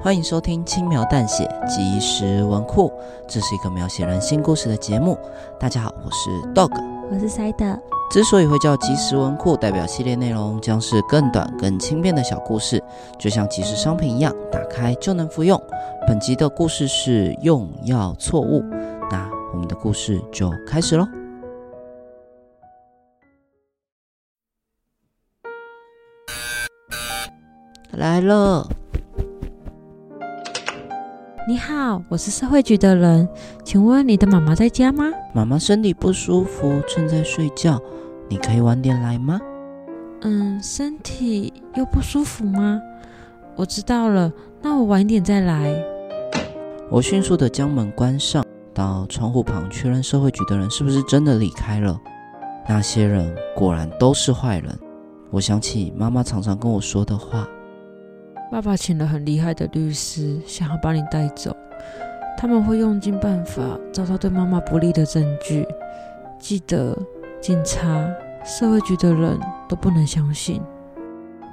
欢迎收听轻描淡写即时文库，这是一个描写人性故事的节目。大家好，我是 Dog，我是 Side。之所以会叫即时文库，代表系列内容将是更短、更轻便的小故事，就像即时商品一样，打开就能服用。本集的故事是用药错误，那我们的故事就开始喽。来了。你好，我是社会局的人，请问你的妈妈在家吗？妈妈身体不舒服，正在睡觉。你可以晚点来吗？嗯，身体又不舒服吗？我知道了，那我晚点再来。我迅速地将门关上，到窗户旁确认社会局的人是不是真的离开了。那些人果然都是坏人。我想起妈妈常常跟我说的话：爸爸请了很厉害的律师，想要把你带走。他们会用尽办法找到对妈妈不利的证据。记得。警察、社会局的人都不能相信。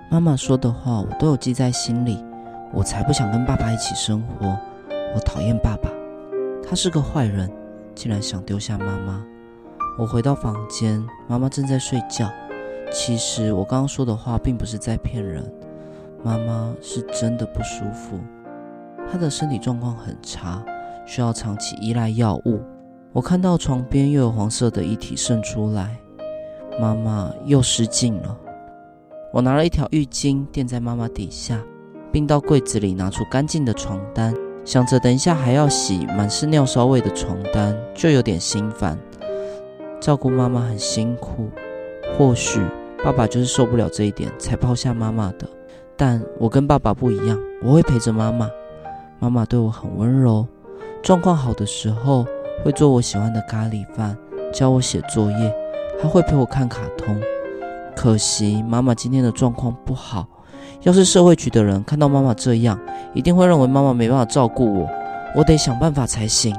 妈妈说的话，我都有记在心里。我才不想跟爸爸一起生活。我讨厌爸爸，他是个坏人，竟然想丢下妈妈。我回到房间，妈妈正在睡觉。其实我刚刚说的话并不是在骗人，妈妈是真的不舒服，她的身体状况很差，需要长期依赖药物。我看到床边又有黄色的液体渗出来，妈妈又失禁了。我拿了一条浴巾垫在妈妈底下，并到柜子里拿出干净的床单，想着等一下还要洗满是尿骚味的床单，就有点心烦。照顾妈妈很辛苦，或许爸爸就是受不了这一点才抛下妈妈的。但我跟爸爸不一样，我会陪着妈妈。妈妈对我很温柔，状况好的时候。会做我喜欢的咖喱饭，教我写作业，还会陪我看卡通。可惜妈妈今天的状况不好，要是社会局的人看到妈妈这样，一定会认为妈妈没办法照顾我，我得想办法才行。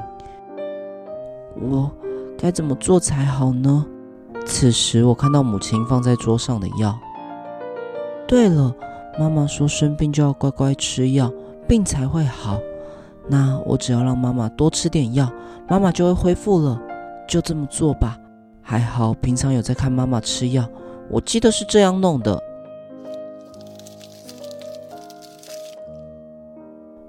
我该怎么做才好呢？此时我看到母亲放在桌上的药。对了，妈妈说生病就要乖乖吃药，病才会好。那我只要让妈妈多吃点药，妈妈就会恢复了。就这么做吧。还好平常有在看妈妈吃药，我记得是这样弄的。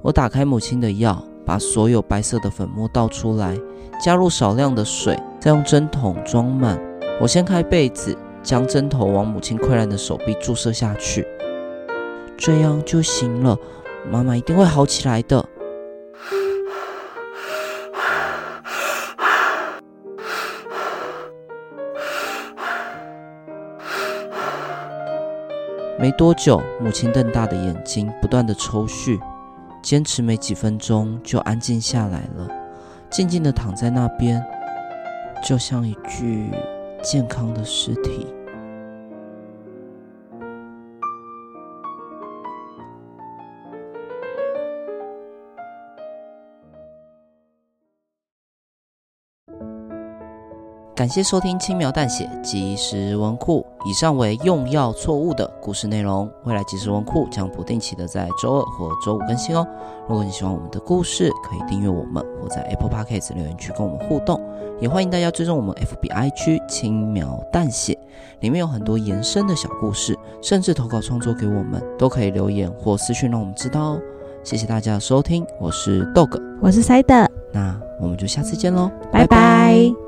我打开母亲的药，把所有白色的粉末倒出来，加入少量的水，再用针筒装满。我掀开被子，将针头往母亲溃烂的手臂注射下去，这样就行了。妈妈一定会好起来的。没多久，母亲瞪大的眼睛不断的抽搐，坚持没几分钟就安静下来了，静静地躺在那边，就像一具健康的尸体。感谢收听轻描淡写即时文库，以上为用药错误的故事内容。未来即时文库将不定期的在周二或周五更新哦。如果你喜欢我们的故事，可以订阅我们，或在 Apple Podcast 留言区跟我们互动。也欢迎大家追踪我们 FBI 区轻描淡写，里面有很多延伸的小故事，甚至投稿创作给我们，都可以留言或私讯让我们知道哦。谢谢大家的收听，我是 Dog，我是 Side，那我们就下次见喽，拜拜。